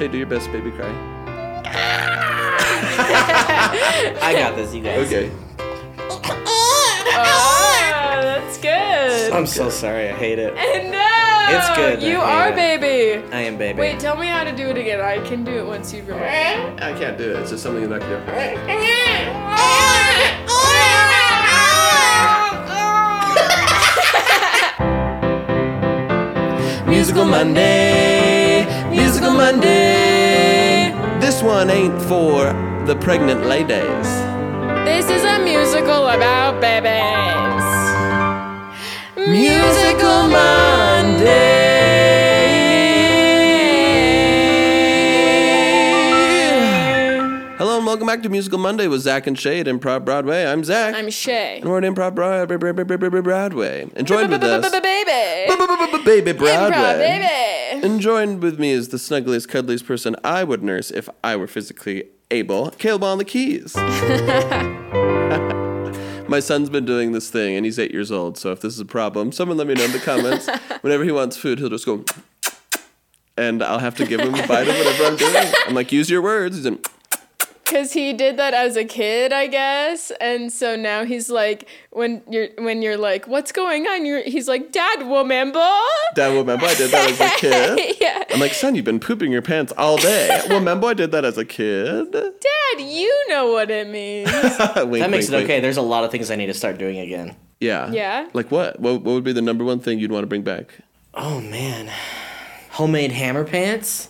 Shae, do your best baby cry. I got this, you guys. Okay. Ah, that's good. I'm so sorry. I hate it. no, It's good, You I are hate baby. I am baby. Wait, tell me how to do it again. I can do it once you remember. I can't do it. It's just something you're not gonna do. Musical Monday, Monday. This one ain't for the pregnant ladies. This is a musical about babies. Musical Monday. Hello and welcome back to Musical Monday with Zach and Shade Improv Broadway. I'm Zach. I'm Shae. and we're at Improv Broad- Br- Br- Br- Br- Br- Broadway. And joined with us, Baby. baby Broadway. Improv, baby. And joined with me is the snuggliest, cuddliest person I would nurse if I were physically able, Caleb on the keys. My son's been doing this thing, and he's eight years old. So if this is a problem, someone let me know in the comments. Whenever he wants food, he'll just go, and I'll have to give him a bite of whatever I'm doing. I'm like, use your words. He's in, Cause he did that as a kid, I guess, and so now he's like, when you're when you're like, what's going on? You're he's like, Dad, remember? Dad, remember I did that as a kid? yeah. I'm like, son, you've been pooping your pants all day. remember I did that as a kid? Dad, you know what it means. Wink, that makes wink, it okay. wink. There's a lot of things I need to start doing again. Yeah. Yeah? Like what? what? What would be the number one thing you'd want to bring back? Oh man, homemade hammer pants.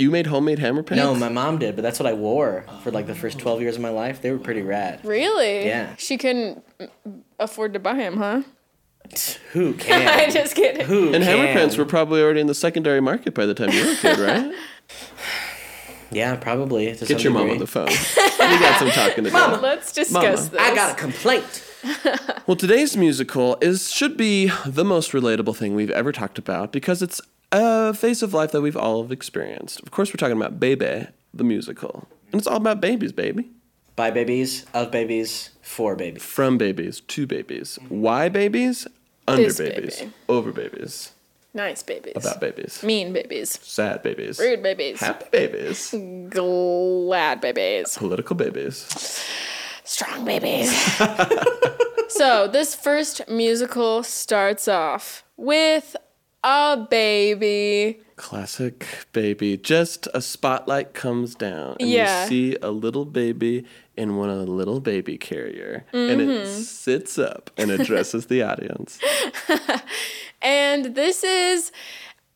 You made homemade hammer pants? No, my mom did, but that's what I wore for like the first 12 years of my life. They were pretty rad. really? Yeah. She couldn't afford to buy him, huh? Who can? I can? just kidding. Who And hammer pants were probably already in the secondary market by the time you were a kid, right? Yeah, probably. To Get some your mom on the phone. we got some talking to do. Mom, let's discuss Mama. this. I got a complaint. Well, today's musical is should be the most relatable thing we've ever talked about because it's a phase of life that we've all have experienced. Of course, we're talking about Bebe, the musical. And it's all about babies, baby. By babies, of babies, for babies. From babies to babies. Why babies? Under This babies. baby. Over babies. nice babies. About babies. mean babies. Sad babies. Rude babies. Happy babies. Glad babies. Political babies. Strong babies. so, this first musical starts off with a baby. Classic baby. Just a spotlight comes down and Yeah. you see a little baby in one of the little baby carrier and it Mm-hmm. sits up and addresses the audience. And this is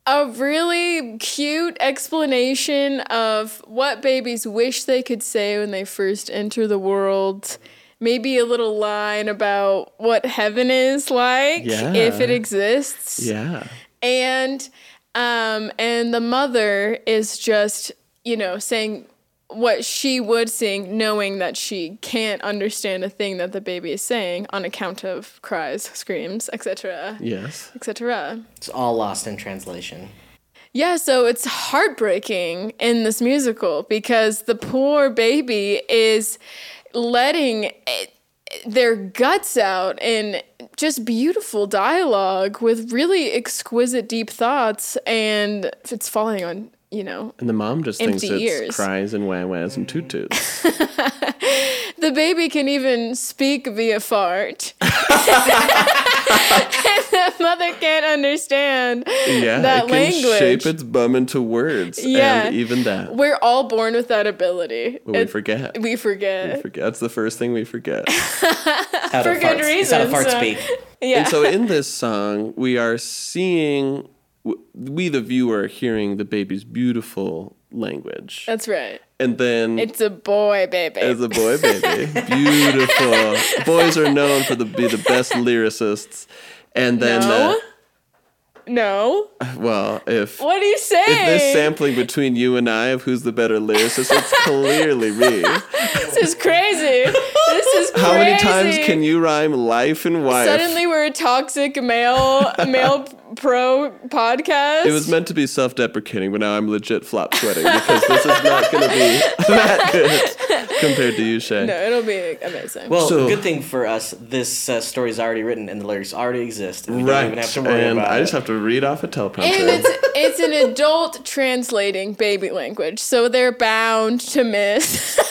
a really cute explanation of what babies wish they could say when they first enter the world. Maybe a little line about what heaven is like Yeah. if it exists. Yeah. And um and the mother is just you know saying what she would sing knowing that she can't understand a thing that the baby is saying on account of cries screams etc Yes. etc It's all lost in translation. yeah so it's heartbreaking in this musical because the poor baby is letting it, their guts out in just beautiful dialogue with really exquisite deep thoughts and it's falling on you know And the mom just thinks it's ears. cries and wah wahs and mm. toot toots. the baby can even speak via fart and mother can't understand Yeah. that it can language shape its bum into words. Yeah. And even that. we're all born with that ability we It- forget. we forget We forget. That's the first thing we forget. How For do good farts, it's how do reasons, farts uh, speak. yeah And so in this song, we are seeing, we the viewer are hearing the baby's beautiful language. that's right And then it's a boy baby as a boy baby, beautiful. Boys are known for the be the best lyricists. And then, no no uh, well, if what do you say? if this sampling between you and I of who's the better lyricist, it's clearly me. this is crazy this is crazy How many times can you rhyme life and wife? Suddenly we're a toxic male male pro podcast. It was meant to be self-deprecating, but now I'm legit flop sweating because this is not going to be that good. Compared to you, Shae. No, it'll be amazing. Well, So- good thing for us, this uh, story's already written and the lyrics already exist. And we right. don't even have to worry and about I it. just have to read off a teleprompter. and it's it's an adult translating baby language, so they're bound to miss.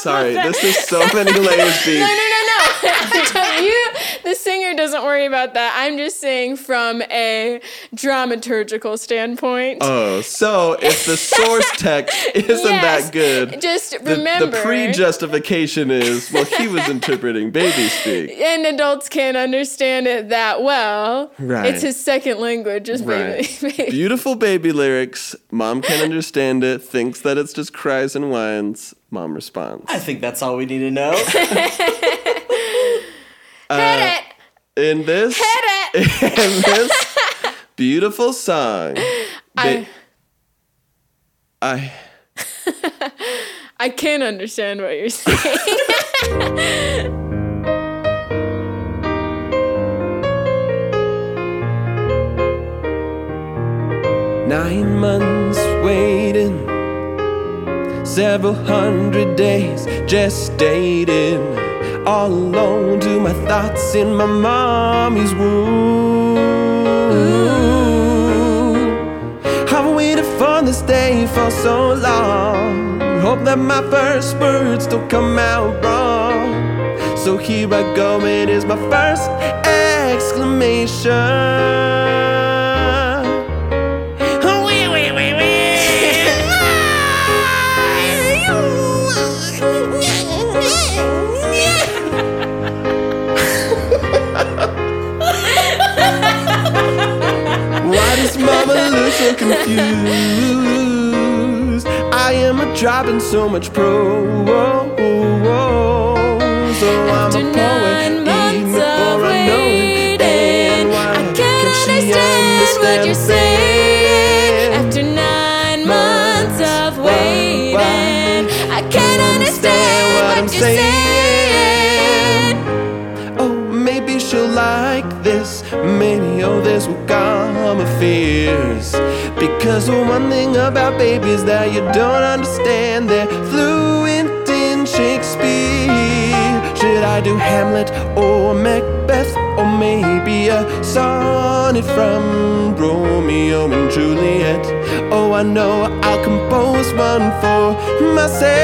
Sorry, this is so many layers deep. No, no, no, no. You, the singer doesn't worry about that. I'm just saying from a dramaturgical standpoint. Oh, so if the source text isn't Yes, that good, Just the, remember. the pre-justification is well, he was interpreting baby speak. and adults can't understand it that well. Right. It's his second language, just baby. Right. Beautiful baby lyrics. Mom can't understand it. Thinks that it's just cries and whines. Mom responds. I think that's all we need to know. Uh, Hit it! In this, Hit it! in this beautiful song, I, I I can't understand what you're saying. Nine months waiting, several hundred days gestating, all alone to my thoughts in my mommy's womb. I've waited for this day for so long. Hope that my first words don't come out wrong. So here I go, it is my first exclamation. So confused? I am a dropping so much prose. So I'm a poet Because the one thing about babies that you don't understand, they're fluent in Shakespeare. Should I do Hamlet or Macbeth? Or maybe a sonnet from Romeo and Juliet? Oh, I know I'll compose one for myself.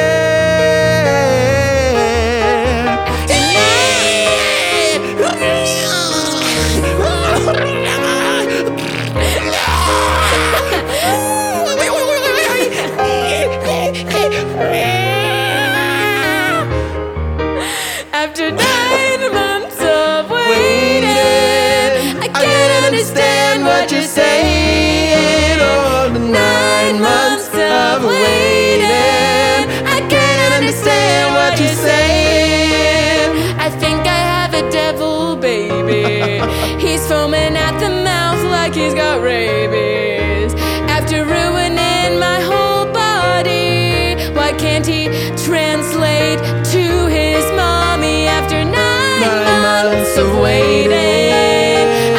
He's foaming at the mouth like he's got rabies. After ruining my whole body, why can't he translate to his mommy after nine, months of waiting?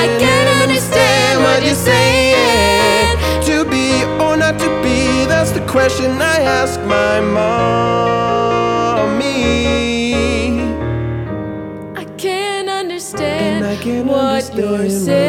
I can't understand what you're saying. To be or not to be, that's the question I ask my mommy. What understand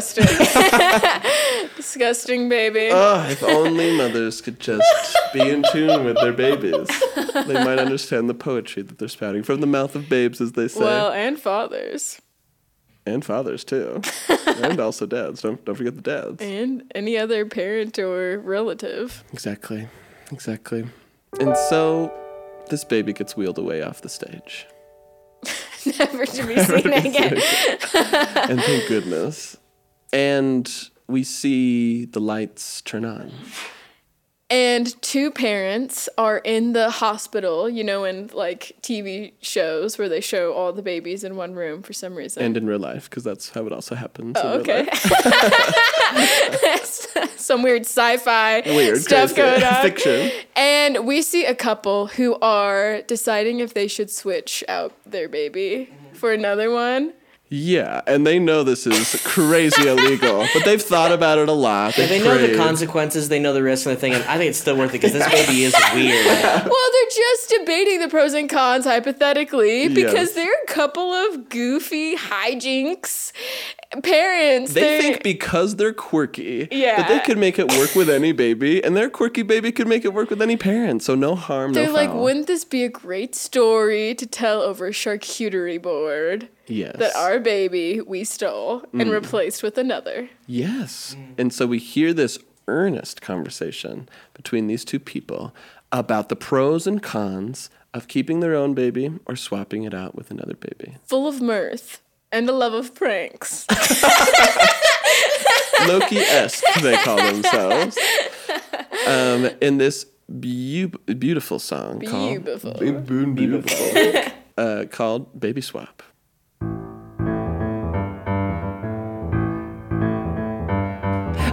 Disgusting. Disgusting baby. Oh, if only mothers could just be in tune with their babies. They might understand the poetry that they're spouting from the mouth of babes, as they say. well, and fathers. and fathers, too. and also dads. Don't, don't forget the dads. And any other parent or relative. Exactly. Exactly. And so this baby gets wheeled away off the stage. Never to be seen again. and thank goodness. And we see the lights turn on. and two parents are in the hospital, you know, in like TV shows where they show all the babies in one room for some reason. And in real life, because that's how it also happens. Oh, okay. Some weird sci-fi Weird stuff crazy. going on. Fiction. And we see a couple who are deciding if they should switch out their baby for another one. Yeah, and they know this is crazy illegal, but they've thought about it a lot. They know the consequences, they know the risk, and the thing, thinking, I think it's still worth it because this baby is weird. Well, they're just debating the pros and cons hypothetically because Yes. they're a couple of goofy hijinks parents. They They're- think because they're quirky Yeah. that they could make it work with any baby, and their quirky baby could make it work with any parent. So no harm, They're no like, foul. wouldn't this be a great story to tell over a charcuterie board? Yes, That our baby we stole and Mm. replaced with another. yes, and so we hear this earnest conversation between these two people about the pros and cons of keeping their own baby or swapping it out with another baby. Full of mirth and a love of pranks. Loki esque, they call themselves. Um, in this beau- beautiful song called Beautiful. Be- beautiful, uh, called Baby Swap.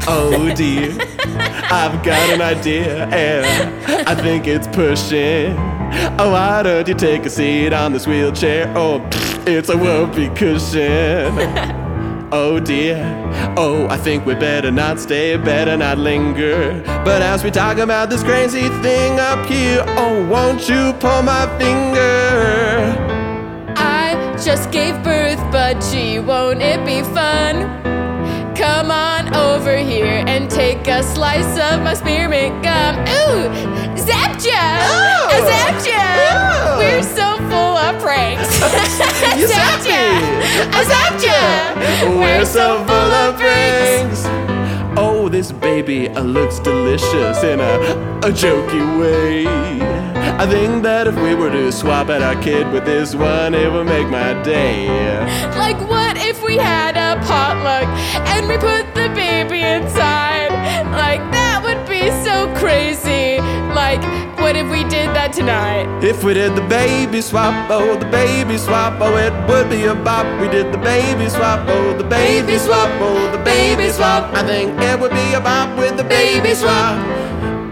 Oh dear, I've got an idea and I think it's pushing. Oh, why don't you take a seat on this wheelchair? Oh, it's a whoopee cushion. Oh dear, oh, I think we better not stay, better not linger. But as we talk about this crazy thing up here, oh, won't you pull my finger? I just gave birth, but gee, won't it be fun? Come on over here and take a slice of my spearmint gum. Ooh, zapped ya! I Oh! zapped ya! Oh! We're so full of pranks. You zapped ya! I zapped ya! We're so full of pranks. Oh, this baby uh, looks delicious in a, a jokey way. I think that if we were to swap out our kid with this one, it would make my day. Like, what if we had a potluck and we put the Like, that would be so crazy. Like, what if we did that tonight? If we did the baby swap, oh, the baby swap, oh, it would be a bop. We did the baby swap, oh, the baby swap, oh, the baby swap. I think it would be a bop with the baby swap.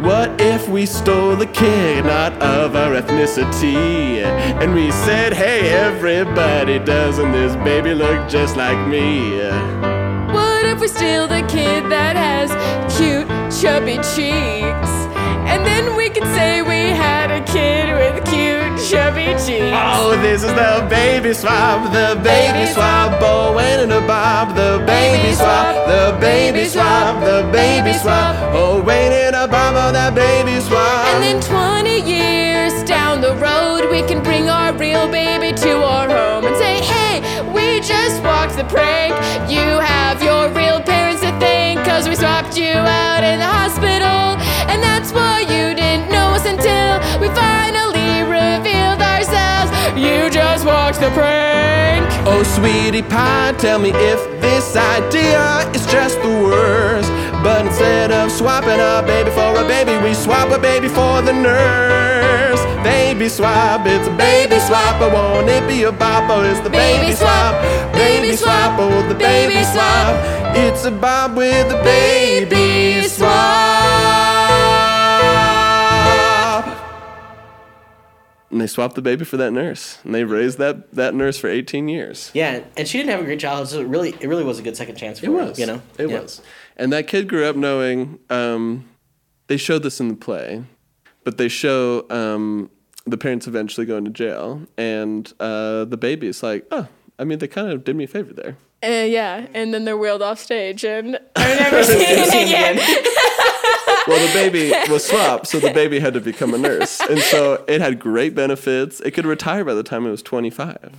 What if we stole a kid not of our ethnicity? And we said, hey, everybody, doesn't this baby look just like me? What if we steal the kid that has cute, chubby cheeks? And then we could say we had a kid with cute, chubby cheeks. Oh, this is the baby swap, the baby Baby swap, oh, and a bob, the baby swap, the baby swap, the baby swap, oh, Wayne and a bob, oh, that baby swap. And then 20 years down the road, we can bring our real baby to our home and say, hey, just walked the prank. You have your real parents to thank, cause we swapped you out in the hospital. And that's why you didn't know us until we finally revealed ourselves. You just walked the prank. Oh, sweetie pie, tell me if this idea is just the worst. But instead of swapping a baby for a baby, we swap a baby for the nurse. Baby swap, it's a baby swap. Oh, won't it be a bop? Oh, it's the baby, Baby swap. swap, Baby baby swap, swap, oh, the baby baby swap. It's a bob with the baby Baby swap. And they swapped the baby for that nurse, and they raised that, that nurse for 18 years. Yeah, and she didn't have a great childhood, so it really, it really was a good second chance for It her. was. You know, It Yeah. was. And that kid grew up knowing, um, they showed this in the play, but they show um, the parents eventually go into jail, and uh, the baby is like, oh, I mean, they kind of did me a favor there. Uh, yeah, and then they're wheeled off stage, and I've never seen it again. Well, the baby was swapped, so the baby had to become a nurse. And so it had great benefits. It could retire by the time it was 25.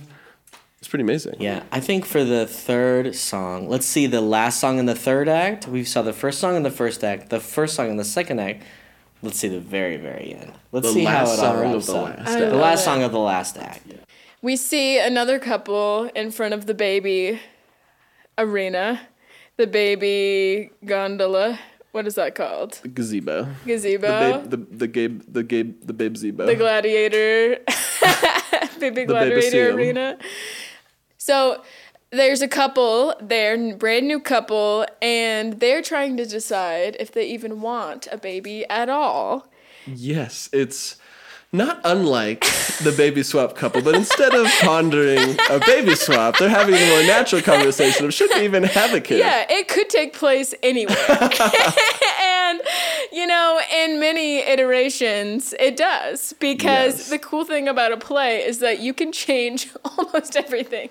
It's pretty amazing. Yeah, I think for the third song, let's see the last song in the third act. We saw the first song in the first act, the first song in the second act. Let's see the very very end. Let's The see how last it all song of wraps the up. last the last it. song of the last act. We see another couple in front of the baby arena, the baby gondola. What is that called? The gazebo. Gazebo. The babe, the the gabe, the gabe, the babe zebo. the gladiator baby gladiator Babysium. arena so there's a couple they're brand new couple and they're trying to decide if they even want a baby at all Yes, it's not unlike the baby swap couple, but instead of pondering a baby swap, they're having a more natural conversation of should we even have a kid? yeah it could take place anywhere and you know in many iterations it does because Yes. the cool thing about a play is that you can change almost everything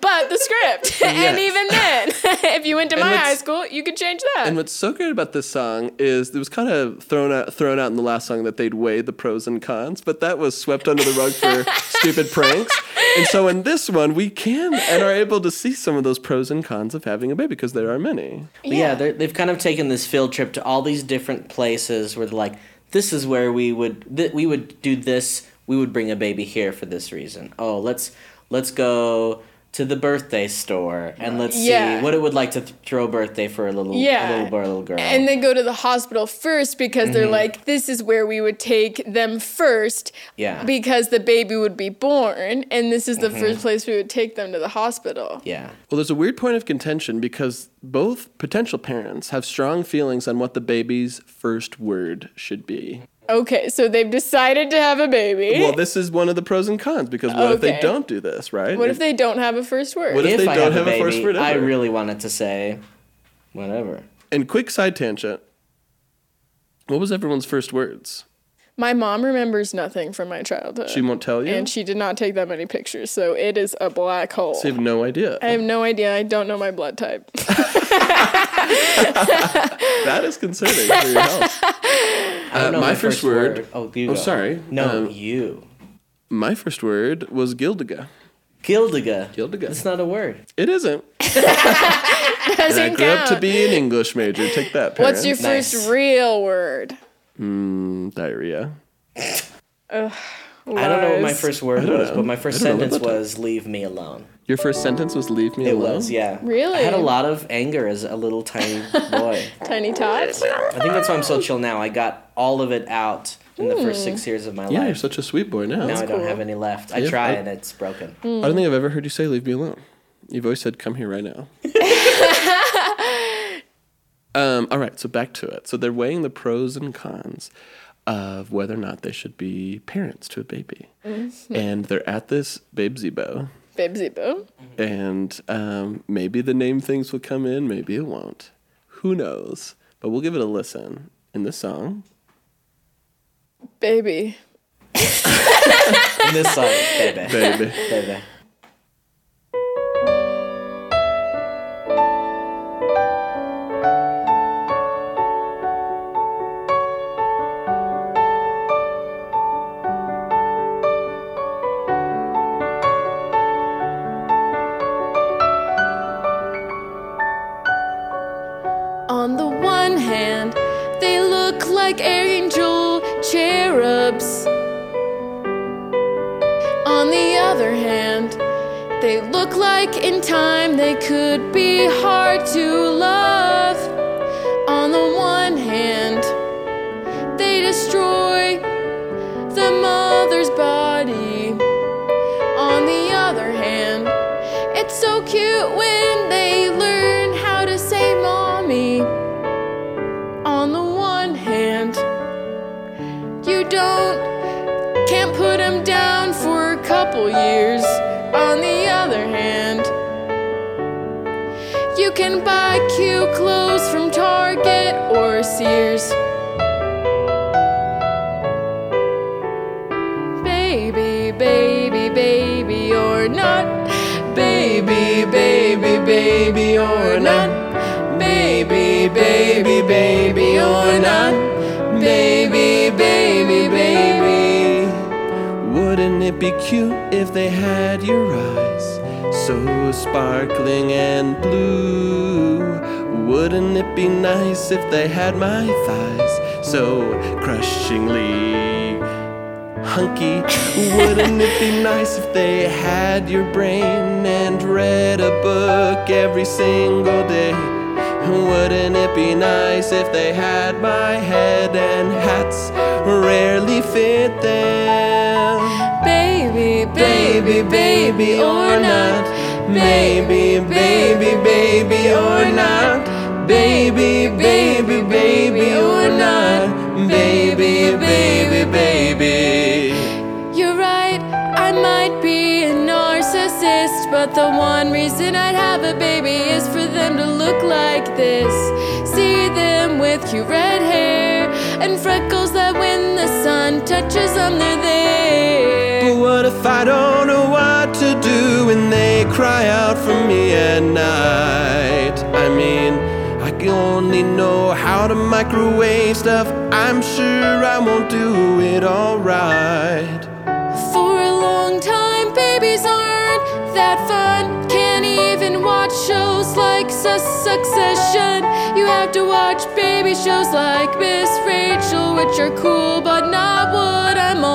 but the script and even then if you went to And my high school you could change that And what's so great about this song is it was kind of thrown out thrown out in the last song that they'd weigh the pros and cons, but that was swept under the rug for stupid pranks. And so in this one, we can and are able to see some of those pros and cons of having a baby because there are many. But yeah, they're, they've kind of taken this field trip to all these different places where they're like, this is where we would th- we would do this. We would bring a baby here for this reason. Oh, let's let's go to the birthday store and let's Yeah. see what it would like to th- throw a birthday for a little Yeah. a little boy, a little girl. And they go to the hospital first because Mm-hmm. they're like, this is where we would take them first. Yeah. Because the baby would be born, and this is the Mm-hmm. first place we would take them to the hospital. yeah. Well, there's a weird point of contention because both potential parents have strong feelings on what the baby's first word should be. Okay, so they've decided to have a baby. Well, this is one of the pros and cons because what if they Okay. don't do this, right? what if they don't have a first word? What if If, they I don't have, have a a first baby, word I ever? really wanted to say, whatever. And quick side tangent. What was everyone's first words? My mom remembers nothing from my childhood. She won't tell you. and she did not take that many pictures, so it is a black hole. so you have no idea. I have no idea. I don't know my blood type. that is concerning for your health. I don't Uh, know my first word- Oh, you Oh, sorry. No, Um, you. My first word was Gildiga. Gildiga. Gildiga. It's not a word. It isn't. and I Doesn't grew up to be an English major. Take that, Parents. What's your first Nice. real word? Mm, diarrhea? I don't know what my Lies. first word was, know. but my first I don't know sentence about that. was "Leave me alone." Your first sentence was "Leave me It alone." was, yeah. Really? I had a lot of anger as a little tiny boy. Tiny tot? I think that's why I'm so chill now. I got all of it out in the first Hmm. six years of my life. Yeah, you're life. such a sweet boy now. now I don't cool. have any left. I Yeah, try I- and it's broken. Hmm. I don't think I've ever heard you say "Leave me alone." You've always said "Come here right now." um, all right, so back to it. So they're weighing the pros and cons of whether or not they should be parents to a baby, Mm-hmm. and they're at this babe zebo. Babesy boo. and um, maybe the name things will come in, maybe it won't. Who knows? But we'll give it a listen in this song. Baby. In this song, baby, Baby. baby. Like in time they could be hard to love. On the one hand, they destroy the mother's body. On the other hand, it's so cute when they learn how to say mommy. On the one hand, you don't can't put them down for a couple years. Can buy cute clothes from Target or Sears. Baby, baby, baby, or not. Baby, baby, baby, or not. Baby, baby, baby, or not. Baby, baby, baby. Wouldn't it be cute if they had your eyes so sparkling and blue? Wouldn't it be nice if they had my thighs so crushingly hunky. Wouldn't it be nice if they had your brain and read a book every single day? Wouldn't it be nice if they had my head and hats rarely fit them? Baby, Baby, baby, or not. Maybe, baby, baby, or not. Baby, baby, baby, or not. Baby, baby, baby. You're right, I might be a narcissist, but the one reason I'd have a baby is for them to look like this. See them with cute red hair and freckles that when the sun touches them, they're there. Cry out for me at night? I mean, I can only know how to microwave stuff. I'm sure I won't do it alright. For a long time, babies aren't that fun. Can't even watch shows like Su- Succession. You have to watch baby shows like Miss Rachel, which are cool, but not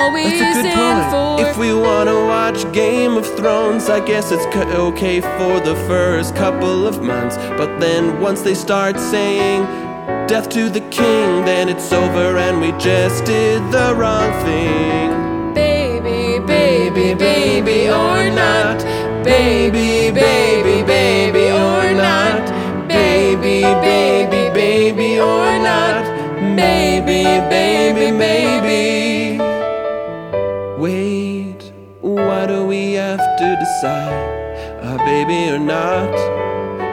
always That's a good in point. for. If we want to watch Game of Thrones, I guess it's okay for the first couple of months. But then once they start saying death to the king, then it's over and we just did the wrong thing. baby, baby, baby, or not. Baby, baby, baby, or not. Baby, baby, baby, or not. Baby, baby, baby. Decide a baby or not?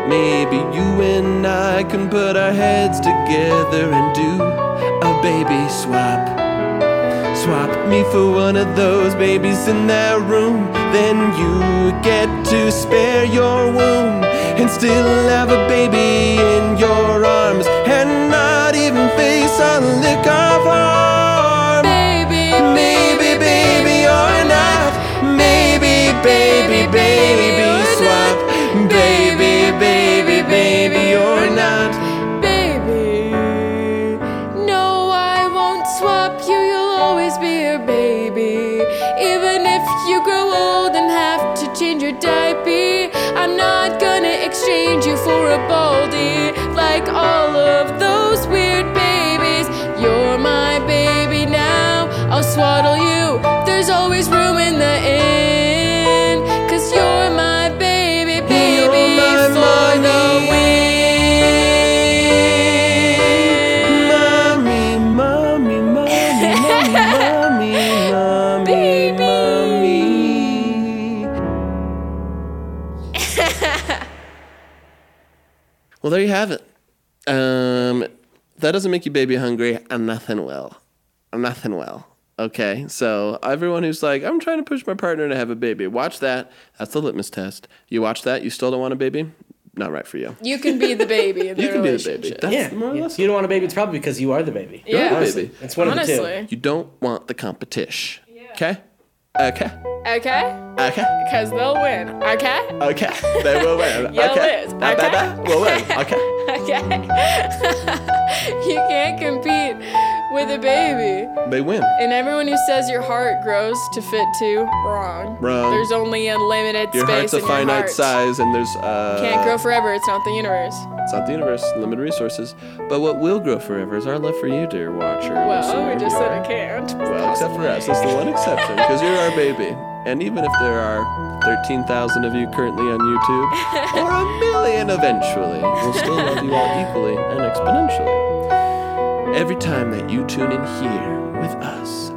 Maybe you and I can put our heads together and do a baby swap. Swap me for one of those babies in that room. Then you get to spare your womb and still have a baby in your arms and not even face a lick baldy like all of those weird babies. You're my baby now, I'll swaddle you. There's always room in the inn, well, there you have it. Um, that doesn't make you baby hungry, and nothing will. Nothing will. Okay, so everyone who's like, I'm trying to push my partner to have a baby, watch that. That's the litmus test. You watch that, you still don't want a baby? Not right for you. You can be the baby in You can be the baby. That's Yeah, more or yeah. less You don't want a baby. It's probably because you are the baby. You're Yeah. the baby. it's one of the Honestly. You don't want the competition. Okay? Okay? Okay? Okay? Because they'll win. Okay? Okay. They will win. You'll okay. lose. Okay? We'll win. Okay. Okay? you can't compete with a baby. They win. And everyone who says your heart grows to fit two, wrong. Wrong. There's only unlimited Your space heart's a in your finite heart. size and there's uh Can't grow forever. It's not the universe. It's not the universe, limited resources. But what will grow forever is our love for you, dear watcher. Well, listener, we just said it can't. Well, except for us. That's the one exception, because you're our baby. And even if there are 13,000 of you currently on YouTube, or a million eventually, we'll still love you all equally and exponentially. Every time that you tune in here with us